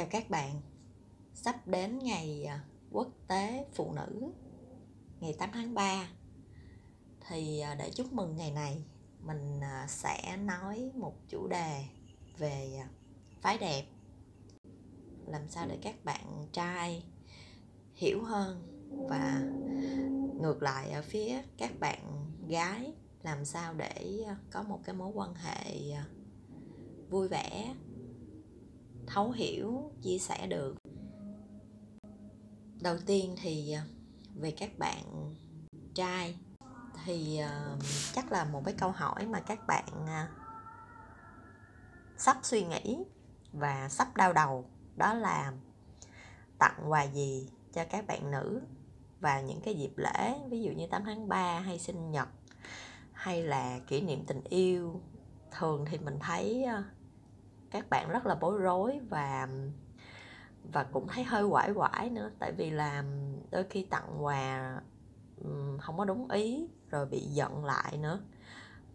Chào các bạn. Sắp đến ngày à, quốc tế phụ nữ, ngày 8 tháng 3 thì à, để chúc mừng ngày này, mình à, sẽ nói một chủ đề về phái đẹp làm sao để các bạn trai hiểu hơn và ngược lại ở phía các bạn gái, làm sao để có một cái mối quan hệ vui vẻ thấu hiểu chia sẻ được. Đầu tiên thì à, về các bạn trai thì uh, chắc là một cái câu hỏi mà các bạn uh, sắp suy nghĩ và sắp đau đầu đó là tặng quà gì cho các bạn nữ vào những cái dịp lễ ví dụ như 8 tháng 3 hay sinh nhật hay là kỷ niệm tình yêu. Thường thì mình thấy uh, các bạn rất là bối rối và và cũng thấy hơi quải quải nữa. Tại vì là đôi khi tặng quà không có đúng ý, rồi bị giận lại nữa.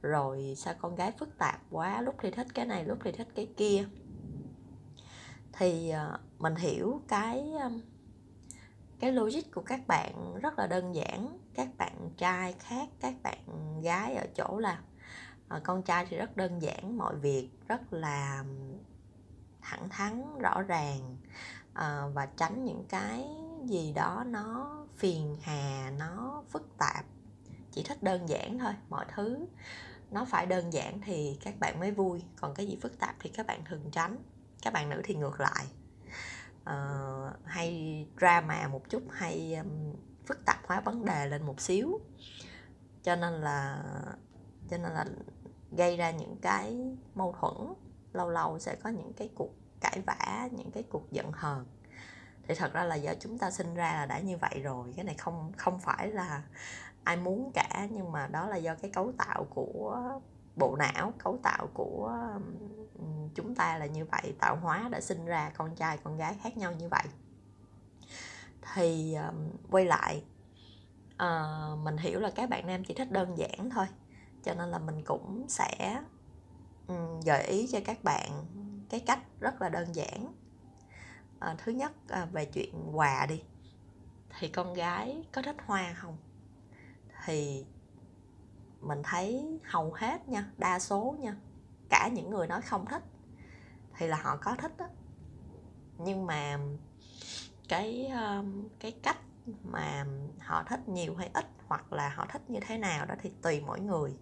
Rồi sao con gái phức tạp quá, lúc thì thích cái này, lúc thì thích cái kia. Thì ờ, mình hiểu cái cái logic của các bạn rất là đơn giản. Các bạn trai khác, các bạn gái ở chỗ là à, con trai thì rất đơn giản mọi việc rất là thẳng thắn rõ ràng à, và tránh những cái gì đó nó phiền hà nó phức tạp. Chỉ thích đơn giản thôi mọi thứ nó phải đơn giản thì các bạn mới vui còn cái gì phức tạp thì các bạn thường tránh các bạn nữ thì ngược lại. Uh, hay drama một chút hay um, phức tạp hóa vấn đề lên một xíu. Cho nên là cho nên là gây ra những cái mâu thuẫn lâu lâu sẽ có những cái cuộc cãi vã những cái cuộc giận hờn. Thì thật ra là do chúng ta sinh ra là đã như vậy rồi cái này không không phải là ai muốn cả nhưng mà đó là do cái cấu tạo của bộ não cấu tạo của chúng ta là như vậy tạo hóa đã sinh ra con trai con gái khác nhau như vậy. Thì um, quay lại uh, mình hiểu là các bạn nam chỉ thích đơn giản thôi cho nên là mình cũng sẽ um, gợi ý cho các bạn cái cách rất là đơn giản. À, thứ nhất à, về chuyện quà đi. Thì con gái có thích hoa không? Thì mình thấy hầu hết nha đa số nha cả những người nói không thích thì là họ có thích đó nhưng mà cái cái cách mà họ thích nhiều hay ít hoặc là họ thích như thế nào đó thì tùy mỗi người.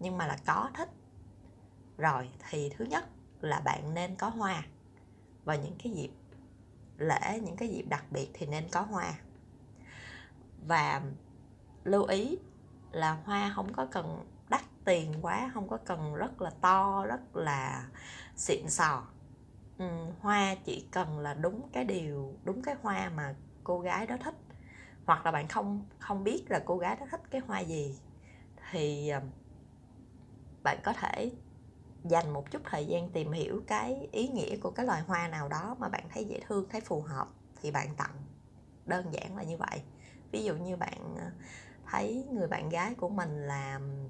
Nhưng mà là có thích. Rồi thì thứ nhất là bạn nên có hoa. Vào những cái dịp lễ những cái dịp đặc biệt thì nên có hoa. Và lưu ý là hoa không có cần đắt tiền quá không có cần rất là to rất là xịn sò. Ừ, hoa chỉ cần là đúng cái điều đúng cái hoa mà cô gái đó thích hoặc là bạn không không biết là cô gái đó thích cái hoa gì thì ờ, bạn có thể dành một chút thời gian tìm hiểu cái ý nghĩa của cái loài hoa nào đó mà bạn thấy dễ thương thấy phù hợp thì bạn tặng. Đơn giản là như vậy. Ví dụ như bạn ờ, thấy người bạn gái của mình làm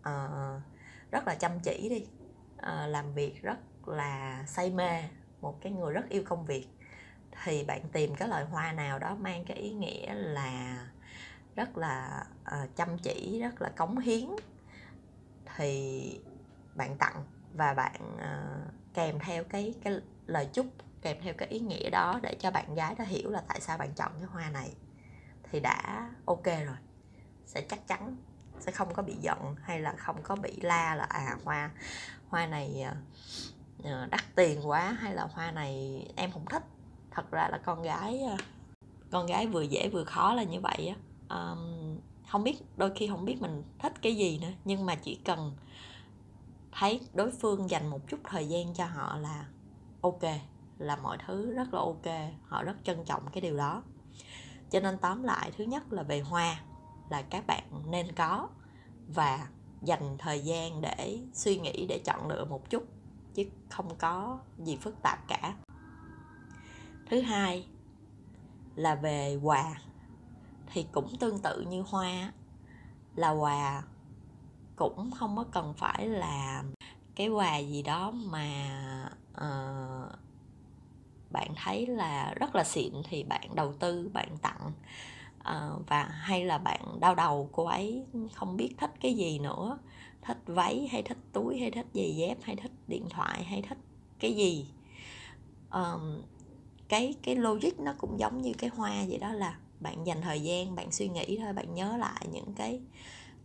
uh, rất là chăm chỉ đi uh, làm việc rất là say mê một cái người rất yêu công việc thì bạn tìm cái loại hoa nào đó mang cái ý nghĩa là rất là uh, chăm chỉ rất là cống hiến thì bạn tặng và bạn uh, kèm theo cái cái lời chúc kèm theo cái ý nghĩa đó để cho bạn gái đó hiểu là tại sao bạn chọn cái hoa này thì đã ok rồi. Sẽ chắc chắn sẽ không có bị giận hay là không có bị la là à hoa hoa này ờ, đắt tiền quá hay là hoa này em không thích thật ra là con gái à, con gái vừa dễ vừa khó là như vậy á. Um, không biết đôi khi không biết mình thích cái gì nữa nhưng mà chỉ cần thấy đối phương dành một chút thời gian cho họ là ok là mọi thứ rất là ok họ rất trân trọng cái điều đó. Cho nên tóm lại thứ nhất là về hoa là các bạn nên có và dành thời gian để suy nghĩ để chọn lựa một chút chứ không có gì phức tạp cả thứ hai là về quà thì cũng tương tự như hoa là quà cũng không có cần phải là cái quà gì đó mà uh, bạn thấy là rất là xịn thì bạn đầu tư bạn tặng uh, và hay là bạn đau đầu cô ấy không biết thích cái gì nữa thích váy hay thích túi hay thích giày dép hay thích điện thoại hay thích cái gì. Um, cái cái logic nó cũng giống như cái hoa vậy đó là bạn dành thời gian, bạn suy nghĩ thôi, bạn nhớ lại những cái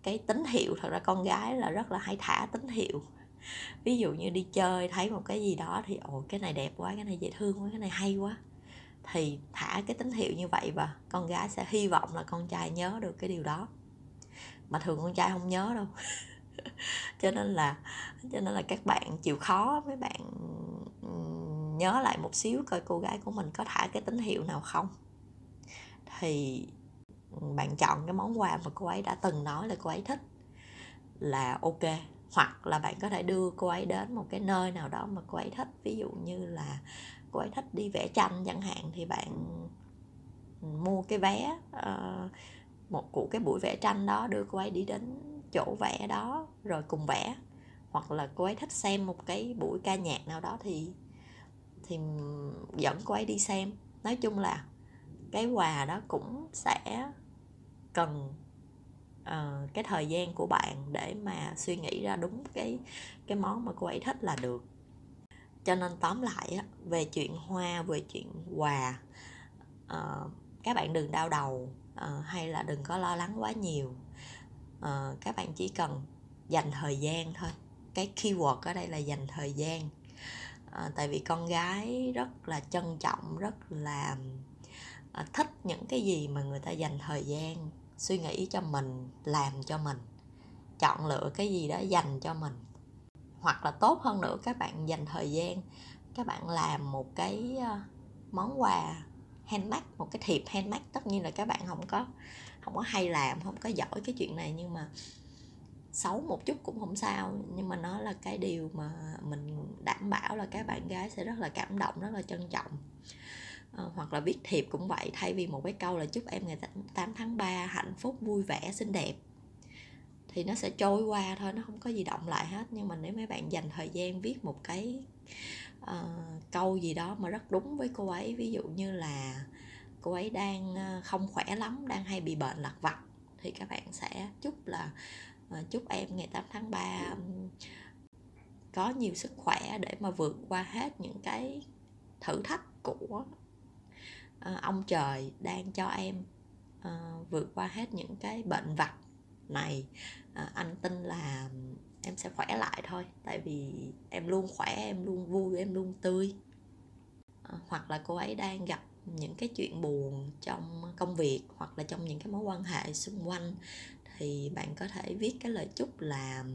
cái tín hiệu. Thật ra con gái là rất là hay thả tín hiệu. Ví dụ như đi chơi thấy một cái gì đó thì, ồ, cái này đẹp quá, cái này dễ thương quá, cái này hay quá. Thì thả cái tín hiệu như vậy và con gái sẽ hy vọng là con trai nhớ được cái điều đó. Mà thường con trai không nhớ đâu. Cho nên là, cho nên là các bạn chịu khó mấy bạn nhớ lại một xíu coi cô gái của mình có thả cái tín hiệu nào không? Thì bạn chọn cái món quà mà cô ấy đã từng nói là cô ấy thích là ok. Hoặc là bạn có thể đưa cô ấy đến một cái nơi nào đó mà cô ấy thích. Ví dụ như là cô ấy thích đi vẽ tranh chẳng hạn thì bạn mua cái vé uh, một của cái buổi vẽ tranh đó đưa cô ấy đi đến chỗ vẽ đó rồi cùng vẽ. Hoặc là cô ấy thích xem một cái buổi ca nhạc nào đó thì thì dẫn cô ấy đi xem. Nói chung là cái quà đó cũng sẽ cần uh, cái thời gian của bạn để mà suy nghĩ ra đúng cái cái món mà cô ấy thích là được. Cho nên tóm lại á, về chuyện hoa về chuyện quà uh, các bạn đừng đau đầu uh, hay là đừng có lo lắng quá nhiều. Uh, các bạn chỉ cần dành thời gian thôi. Cái keyword ở đây là dành thời gian à, tại vì con gái rất là trân trọng rất là à, thích những cái gì mà người ta dành thời gian suy nghĩ cho mình làm cho mình chọn lựa cái gì đó dành cho mình. Hoặc là tốt hơn nữa các bạn dành thời gian các bạn làm một cái ờ, món quà handmade một cái thiệp handmade. Tất nhiên là các bạn không có không có hay làm không có giỏi cái chuyện này nhưng mà xấu một chút cũng không sao nhưng mà nó là cái điều mà mình đảm bảo là các bạn gái sẽ rất là cảm động rất là trân trọng. À, hoặc là viết thiệp cũng vậy thay vì một cái câu là chúc em ngày 8 tháng 3 hạnh phúc vui vẻ xinh đẹp. Thì nó sẽ trôi qua thôi nó không có gì động lại hết. Nhưng mà nếu mấy bạn dành thời gian viết một cái uh, câu gì đó mà rất đúng với cô ấy ví dụ như là cô ấy đang ờ, không khỏe lắm đang hay bị bệnh lặt vặt thì các bạn sẽ chúc là Ờ, chúc em ngày 8 tháng 3 có nhiều sức khỏe để mà vượt qua hết những cái thử thách của ờ, ông trời đang cho em ờ, vượt qua hết những cái bệnh vặt này. Anh tin là em sẽ khỏe lại thôi, tại vì em luôn khỏe, em luôn vui, em luôn tươi. Hoặc là cô ấy đang gặp những cái chuyện buồn trong công việc hoặc là trong những cái mối quan hệ xung quanh thì bạn có thể viết cái lời chúc là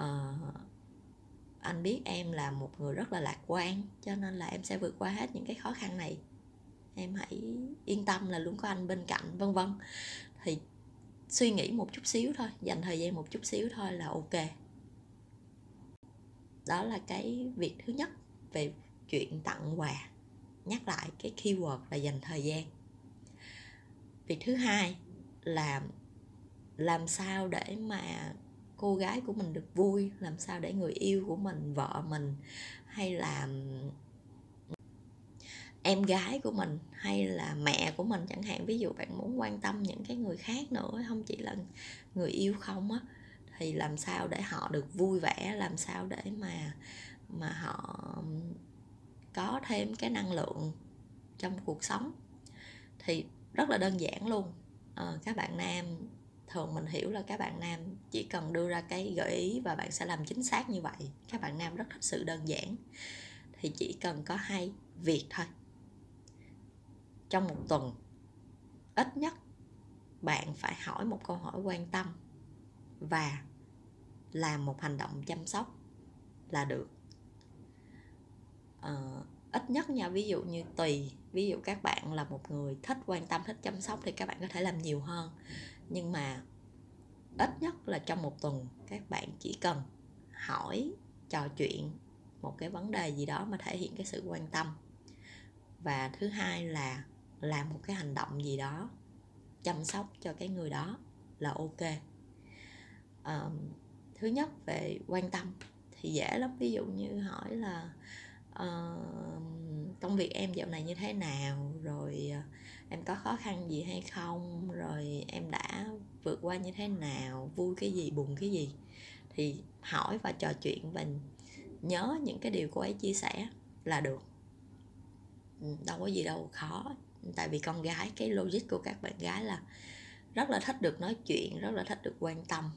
uh, anh biết em là một người rất là lạc quan cho nên là em sẽ vượt qua hết những cái khó khăn này. Em hãy yên tâm là luôn có anh bên cạnh vân vân. Thì suy nghĩ một chút xíu thôi dành thời gian một chút xíu thôi là ok. Đó là cái việc thứ nhất về chuyện tặng quà. Nhắc lại cái keyword là dành thời gian. Việc thứ hai là làm sao để mà cô gái của mình được vui? Làm sao để người yêu của mình vợ mình hay là em gái của mình hay là mẹ của mình chẳng hạn? Ví dụ bạn muốn quan tâm những cái người khác nữa không chỉ là người yêu không á thì làm sao để họ được vui vẻ? Làm sao để mà mà họ có thêm cái năng lượng trong cuộc sống? Thì rất là đơn giản luôn. À, các bạn nam thường mình hiểu là các bạn nam chỉ cần đưa ra cái gợi ý và bạn sẽ làm chính xác như vậy. Các bạn nam rất thích sự đơn giản. Thì chỉ cần có hai việc thôi. Trong một tuần ít nhất bạn phải hỏi một câu hỏi quan tâm và làm một hành động chăm sóc là được. Ờ, ít nhất nha ví dụ như tùy ví dụ các bạn là một người thích quan tâm thích chăm sóc thì các bạn có thể làm nhiều hơn nhưng mà ít nhất là trong một tuần các bạn chỉ cần hỏi trò chuyện một cái vấn đề gì đó mà thể hiện cái sự quan tâm. Và thứ hai là làm một cái hành động gì đó chăm sóc cho cái người đó là ok. À, thứ nhất về quan tâm thì dễ lắm. Ví dụ như hỏi là uh, công việc em dạo này như thế nào? Rồi uh, em có khó khăn gì hay không? Rồi em đã vượt qua như thế nào? Vui cái gì, buồn cái gì? Thì hỏi và trò chuyện và nhớ những cái điều cô ấy chia sẻ là được. Ừ, đâu có gì đâu, khó. Tại vì con gái, cái logic của các bạn gái là rất là thích được nói chuyện, rất là thích được quan tâm.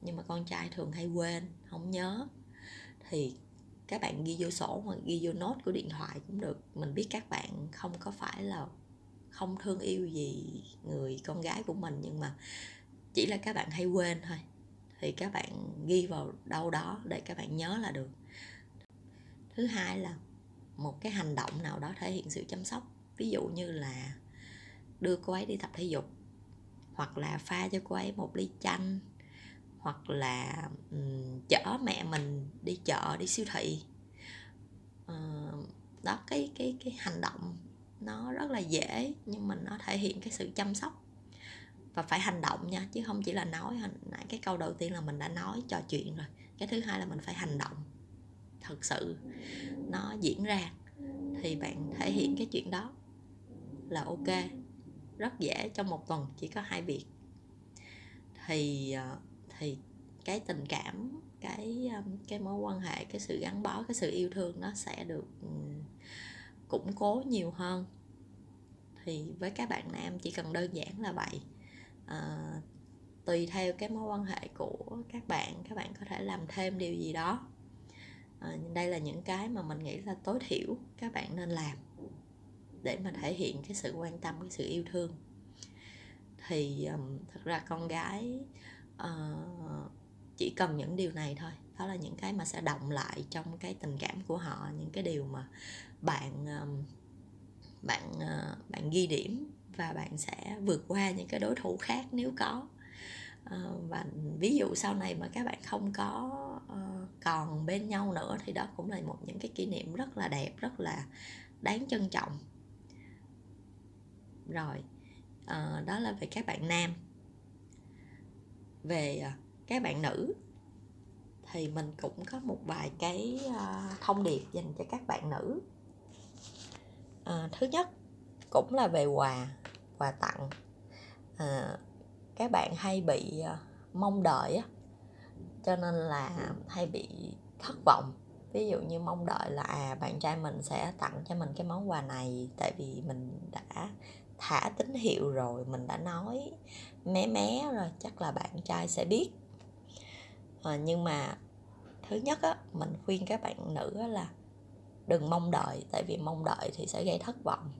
Nhưng mà con trai thường hay quên, không nhớ. Thì các bạn ghi vô sổ hoặc ghi vô nốt của điện thoại cũng được. Mình biết các bạn không có phải là không thương yêu gì người con gái của mình nhưng mà chỉ là các bạn hay quên thôi. Thì các bạn ghi vào đâu đó để các bạn nhớ là được. Thứ hai là một cái hành động nào đó thể hiện sự chăm sóc. Ví dụ như là đưa cô ấy đi tập thể dục hoặc là pha cho cô ấy một ly chanh hoặc là um, chở mẹ mình đi chợ đi siêu thị. Uh, đó cái cái cái hành động nó rất là dễ, nhưng mà nó thể hiện cái sự chăm sóc. Và phải hành động nha, chứ không chỉ là nói nãy cái câu đầu tiên là mình đã nói, trò chuyện rồi. Cái thứ hai là mình phải hành động. Thật sự, nó diễn ra thì bạn thể hiện cái chuyện đó là ok. Rất dễ trong một tuần, chỉ có hai việc. Thì ờ, thì cái tình cảm, cái cái mối quan hệ, cái sự gắn bó, cái sự yêu thương nó sẽ được củng cố nhiều hơn. Thì với các bạn nam chỉ cần đơn giản là vậy. À, tùy theo cái mối quan hệ của các bạn các bạn có thể làm thêm điều gì đó. À, đây là những cái mà mình nghĩ là tối thiểu các bạn nên làm để mà thể hiện cái sự quan tâm cái sự yêu thương. Thì um, thật ra con gái uh, chỉ cần những điều này thôi đó là những cái mà sẽ động lại trong cái tình cảm của họ, những cái điều mà bạn bạn ờ, bạn ghi điểm và bạn sẽ vượt qua những cái đối thủ khác nếu có. Ờ, và ví dụ sau này mà các bạn không có ờ, còn bên nhau nữa thì đó cũng là một những cái kỷ niệm rất là đẹp, rất là đáng trân trọng. Rồi đó là về các bạn nam. Về các bạn nữ thì mình cũng có một vài cái ờ, thông điệp dành cho các bạn nữ. À, thứ nhất cũng là về quà quà tặng. À, các bạn hay bị mong đợi á cho nên là hay bị thất vọng. Ví dụ như mong đợi là à bạn trai mình sẽ tặng cho mình cái món quà này tại vì mình đã thả tín hiệu rồi mình đã nói mé mé rồi chắc là bạn trai sẽ biết à, nhưng mà thứ nhất á mình khuyên các bạn nữ á, là đừng mong đợi tại vì mong đợi thì sẽ gây thất vọng.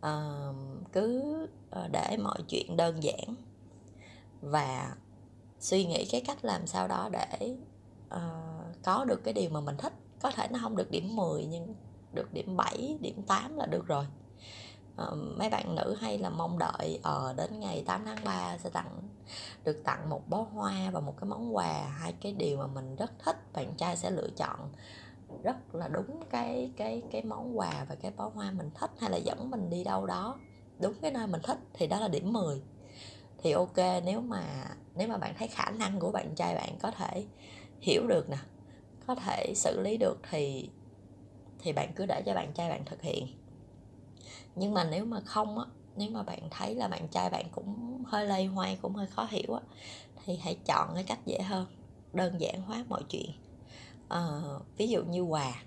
À, cứ ờ, để mọi chuyện đơn giản và suy nghĩ cái cách làm sao đó để uh, có được cái điều mà mình thích. Có thể nó không được điểm 10 nhưng được điểm 7, điểm 8 là được rồi uh, mấy bạn nữ hay là mong đợi ờ uh, đến ngày 8 tháng 3 sẽ tặng được tặng một bó hoa và một cái món quà hai cái điều mà mình rất thích bạn trai sẽ lựa chọn rất là đúng cái cái cái món quà và cái bó hoa mình thích hay là dẫn mình đi đâu đó. Đúng cái nơi mình thích thì đó là điểm 10 thì ok nếu mà nếu mà bạn thấy khả năng của bạn trai bạn có thể hiểu được nè có thể xử lý được thì thì bạn cứ để cho bạn trai bạn thực hiện nhưng mà nếu mà không á nếu mà bạn thấy là bạn trai bạn cũng hơi lây hoay cũng hơi khó hiểu á thì hãy chọn cái cách dễ hơn đơn giản hóa mọi chuyện. À, ví dụ như quà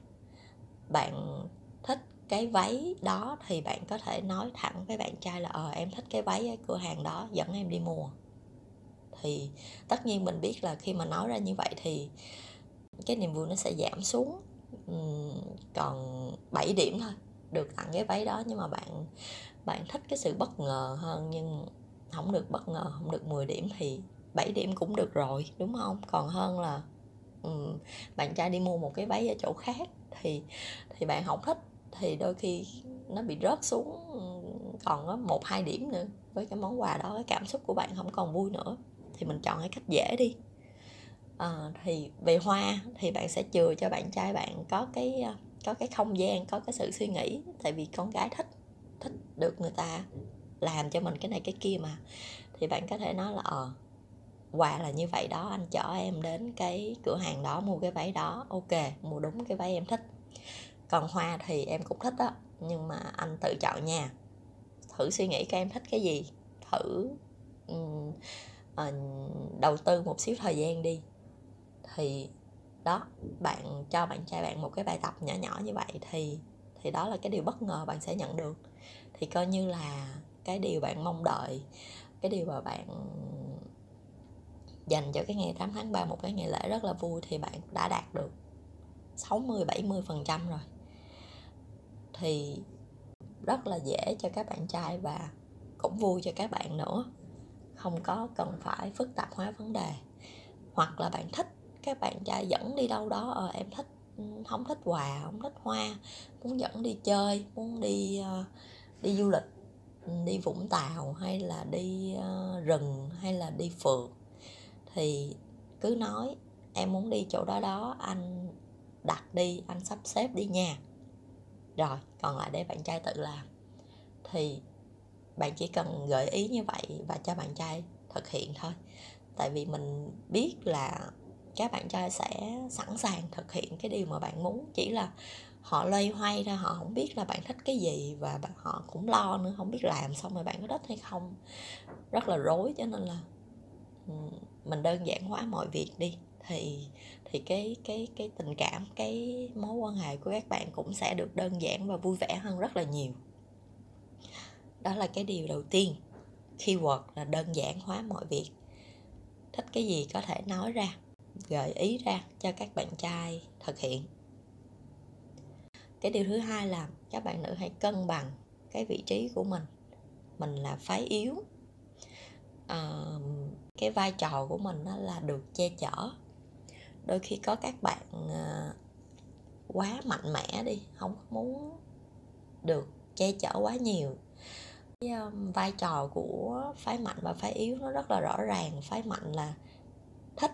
bạn thích cái váy đó thì bạn có thể nói thẳng với bạn trai là ờ em thích cái váy ở cửa hàng đó dẫn em đi mua. Thì tất nhiên mình biết là khi mà nói ra như vậy thì cái niềm vui nó sẽ giảm xuống còn 7 điểm thôi được tặng cái váy đó nhưng mà bạn bạn thích cái sự bất ngờ hơn nhưng không được bất ngờ không được 10 điểm thì 7 điểm cũng được rồi đúng không? Còn hơn là um, bạn trai đi mua một cái váy ở chỗ khác thì thì bạn không thích thì đôi khi nó bị rớt xuống ừ, còn có một hai điểm nữa với cái món quà đó cái cảm xúc của bạn không còn vui nữa. Thì mình chọn cái cách dễ đi. À, thì về hoa thì bạn sẽ chừa cho bạn trai bạn có cái à, có cái không gian có cái sự suy nghĩ. Tại vì con gái thích thích được người ta làm cho mình cái này cái kia mà. Thì bạn có thể nói là ờ quà là như vậy đó anh chở em đến cái cửa hàng đó mua cái váy đó. Ok mua đúng cái váy em thích. Còn hoa thì em cũng thích đó nhưng mà anh tự chọn nha. Thử suy nghĩ các em thích cái gì. Thử um, uh, đầu tư một xíu thời gian đi. Thì đó, bạn cho bạn trai bạn một cái bài tập nhỏ nhỏ như vậy thì thì đó là cái điều bất ngờ bạn sẽ nhận được. Thì coi như là cái điều bạn mong đợi, cái điều mà bạn dành cho cái ngày 8 tháng 3 một cái ngày lễ rất là vui thì bạn đã đạt được 60 70 phần trăm rồi. Thì rất là dễ cho các bạn trai và cũng vui cho các bạn nữa. Không có cần phải phức tạp hóa vấn đề. Hoặc là bạn thích các bạn trai dẫn đi đâu đó ờ, em thích không thích quà không thích hoa muốn dẫn đi chơi muốn đi ờ, đi du lịch đi vũng tàu hay là đi ờ, rừng hay là đi phượt. Thì cứ nói em muốn đi chỗ đó đó anh đặt đi anh sắp xếp đi nha. Rồi còn lại để bạn trai tự làm. Thì bạn chỉ cần gợi ý như vậy và cho bạn trai thực hiện thôi. Tại vì mình biết là các bạn trai sẽ sẵn sàng thực hiện cái điều mà bạn muốn. Chỉ là họ loay hoay ra, họ không biết là bạn thích cái gì và họ cũng lo nữa, không biết làm xong rồi bạn có thích hay không. Rất là rối cho nên là mình đơn giản hóa mọi việc đi. Thì thì cái cái cái tình cảm, cái mối quan hệ của các bạn cũng sẽ được đơn giản và vui vẻ hơn rất là nhiều. Đó là cái điều đầu tiên. Keyword là đơn giản hóa mọi việc. Thích cái gì có thể nói ra gợi ý ra cho các bạn trai thực hiện. Cái điều thứ hai là các bạn nữ hãy cân bằng cái vị trí của mình. Mình là phái yếu. À, cái vai trò của mình đó là được che chở. Đôi khi có các bạn à, quá mạnh mẽ đi không muốn được che chở quá nhiều. Cái um, vai trò của phái mạnh và phái yếu nó rất là rõ ràng. Phái mạnh là thích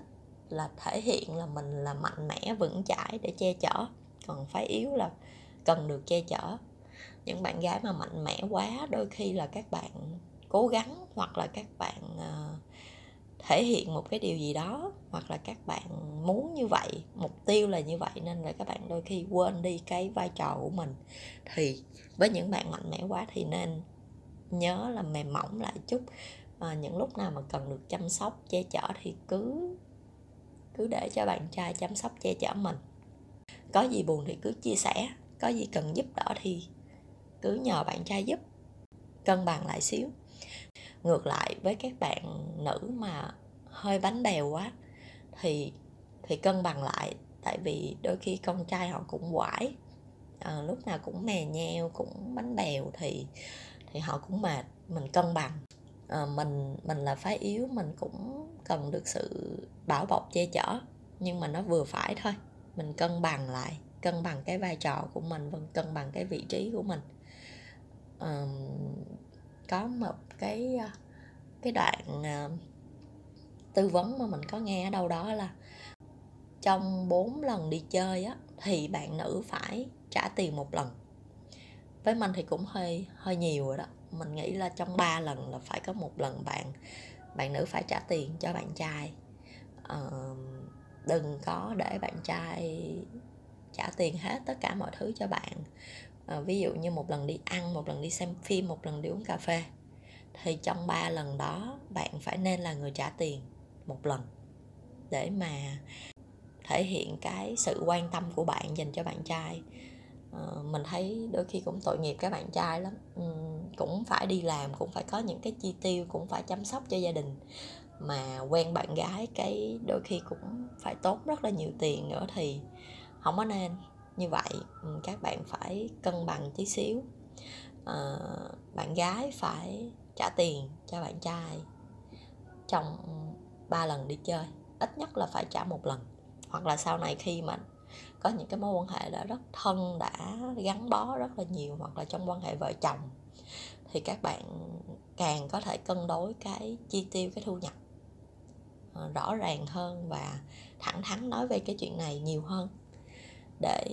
là thể hiện là mình là mạnh mẽ vững chãi để che chở. Còn phái yếu là cần được che chở. Những bạn gái mà mạnh mẽ quá đôi khi là các bạn cố gắng hoặc là các bạn uh, thể hiện một cái điều gì đó hoặc là các bạn muốn như vậy mục tiêu là như vậy nên là các bạn đôi khi quên đi cái vai trò của mình. Thì với những bạn mạnh mẽ quá thì nên nhớ là mềm mỏng lại chút. À, những lúc nào mà cần được chăm sóc che chở thì cứ cứ để cho bạn trai chăm sóc che chở mình. Có gì buồn thì cứ chia sẻ có gì cần giúp đỡ thì cứ nhờ bạn trai giúp. Cân bằng lại xíu. Ngược lại với các bạn nữ mà hơi bánh bèo quá thì thì cân bằng lại. Tại vì đôi khi con trai họ cũng quải à, lúc nào cũng mè nheo cũng bánh bèo thì thì họ cũng mệt. Mình cân bằng à, mình mình là phái yếu mình cũng cần được sự bảo bọc che chở nhưng mà nó vừa phải thôi. Mình cân bằng lại cân bằng cái vai trò của mình và cân bằng cái vị trí của mình. À, có một cái ờ, cái đoạn à, tư vấn mà mình có nghe ở đâu đó là trong 4 lần đi chơi á thì bạn nữ phải trả tiền một lần. Với mình thì cũng hơi hơi nhiều rồi đó mình nghĩ là trong 3 lần là phải có một lần bạn bạn nữ phải trả tiền cho bạn trai. Uh, đừng có để bạn trai trả tiền hết tất cả mọi thứ cho bạn. Uh, ví dụ như một lần đi ăn một lần đi xem phim một lần đi uống cà phê thì trong ba lần đó bạn phải nên là người trả tiền một lần để mà thể hiện cái sự quan tâm của bạn dành cho bạn trai. Ờ, mình thấy đôi khi cũng tội nghiệp các bạn trai lắm. Ừ, cũng phải đi làm cũng phải có những cái chi tiêu cũng phải chăm sóc cho gia đình. Mà quen bạn gái cái đôi khi cũng phải tốn rất là nhiều tiền nữa thì không có nên. Như vậy ừ, các bạn phải cân bằng tí xíu. À, bạn gái phải trả tiền cho bạn trai trong ba lần đi chơi. Ít nhất là phải trả một lần hoặc là sau này khi mà có những cái mối quan hệ đã rất thân, đã gắn bó rất là nhiều hoặc là trong quan hệ vợ chồng, thì các bạn càng có thể cân đối cái chi tiêu, cái thu nhập ờ, rõ ràng hơn và thẳng thắn nói về cái chuyện này nhiều hơn. Để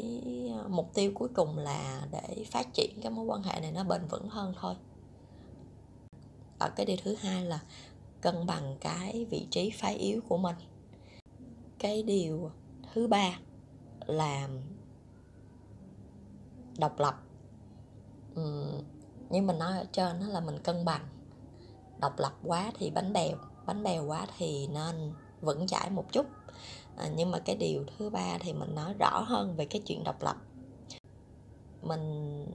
ờ, mục tiêu cuối cùng là để phát triển cái mối quan hệ này nó bền vững hơn thôi. Ở cái điều thứ hai là cân bằng cái vị trí phái yếu của mình. Cái điều thứ ba là độc lập. Ừ, như mình nói ở trên đó là mình cân bằng. Độc lập quá thì bánh bèo bánh bèo quá thì nên vững chãi một chút. À, nhưng mà cái điều thứ ba thì mình nói rõ hơn về cái chuyện độc lập. Mình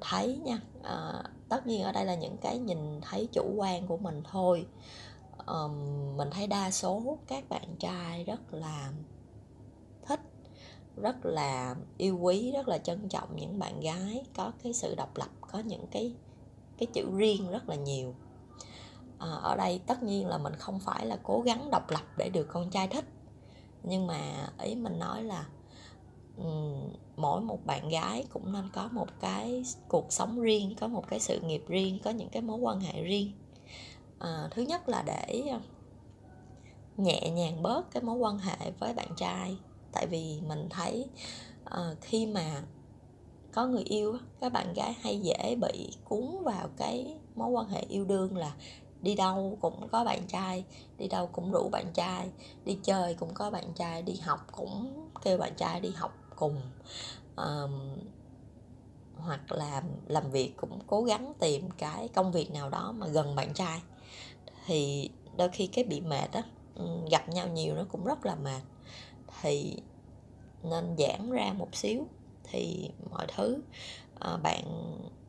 thấy nha à, tất nhiên ở đây là những cái nhìn thấy chủ quan của mình thôi. Um, mình thấy đa số các bạn trai rất là rất là yêu quý rất là trân trọng những bạn gái có cái sự độc lập có những cái cái chữ riêng rất là nhiều. À, ở đây tất nhiên là mình không phải là cố gắng độc lập để được con trai thích nhưng mà ý mình nói là um, mỗi một bạn gái cũng nên có một cái cuộc sống riêng có một cái sự nghiệp riêng có những cái mối quan hệ riêng. À, thứ nhất là để ờ, nhẹ nhàng bớt cái mối quan hệ với bạn trai tại vì mình thấy uh, khi mà có người yêu các bạn gái hay dễ bị cuốn vào cái mối quan hệ yêu đương là đi đâu cũng có bạn trai đi đâu cũng rủ bạn trai đi chơi cũng có bạn trai đi học cũng kêu bạn trai đi học cùng. Um, hoặc là làm việc cũng cố gắng tìm cái công việc nào đó mà gần bạn trai. Thì đôi khi cái bị mệt á gặp nhau nhiều nó cũng rất là mệt thì nên giãn ra một xíu. Thì mọi thứ à, bạn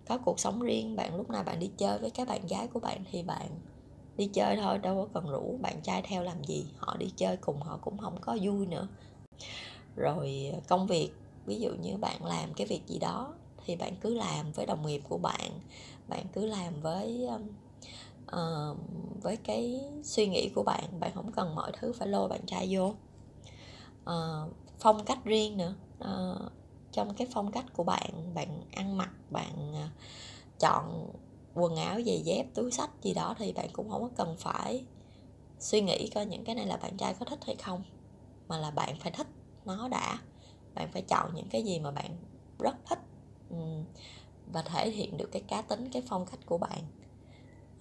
có cuộc sống riêng bạn lúc nào bạn đi chơi với các bạn gái của bạn thì bạn đi chơi thôi đâu có cần rủ bạn trai theo làm gì họ đi chơi cùng họ cũng không có vui nữa. Rồi công việc ví dụ như bạn làm cái việc gì đó thì bạn cứ làm với đồng nghiệp của bạn bạn cứ làm với uh, với cái suy nghĩ của bạn bạn không cần mọi thứ phải lôi bạn trai vô uh, phong cách riêng nữa. Uh, trong cái phong cách của bạn bạn ăn mặc bạn uh, chọn quần áo giày dép túi sách gì đó thì bạn cũng không có cần phải suy nghĩ coi những cái này là bạn trai có thích hay không mà là bạn phải thích nó đã. Bạn phải chọn những cái gì mà bạn rất thích và thể hiện được cái cá tính cái phong cách của bạn.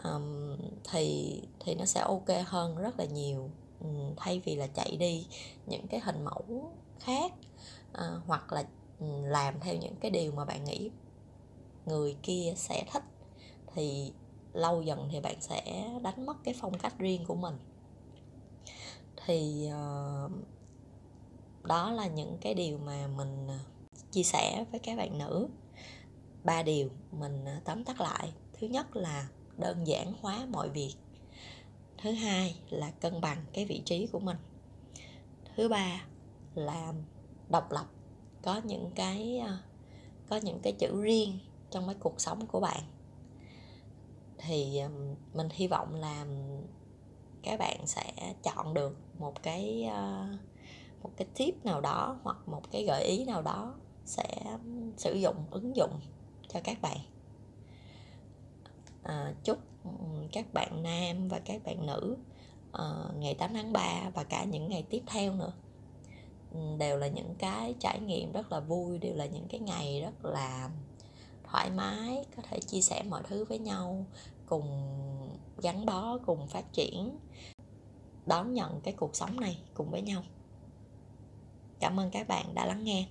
Um, thì thì nó sẽ ok hơn rất là nhiều. Ừ, thay vì là chạy đi những cái hình mẫu khác à, hoặc là ừ, làm theo những cái điều mà bạn nghĩ người kia sẽ thích thì lâu dần thì bạn sẽ đánh mất cái phong cách riêng của mình. Thì uh, đó là những cái điều mà mình à, chia sẻ với các bạn nữ. Ba điều mình à, tóm tắt lại. Thứ nhất là đơn giản hóa mọi việc thứ hai là cân bằng cái vị trí của mình. Thứ ba là độc lập. Có những cái à, có những cái chữ riêng trong cái cuộc sống của bạn. Thì à, mình hy vọng là các bạn sẽ chọn được một cái à, một cái tip nào đó hoặc một cái gợi ý nào đó sẽ sử dụng ứng dụng cho các bạn. À, chúc các bạn nam và các bạn nữ uh, ngày 8 tháng 3 và cả những ngày tiếp theo nữa. Đều là những cái trải nghiệm rất là vui đều là những cái ngày rất là thoải mái có thể chia sẻ mọi thứ với nhau cùng gắn bó cùng phát triển đón nhận cái cuộc sống này cùng với nhau. Cảm ơn các bạn đã lắng nghe.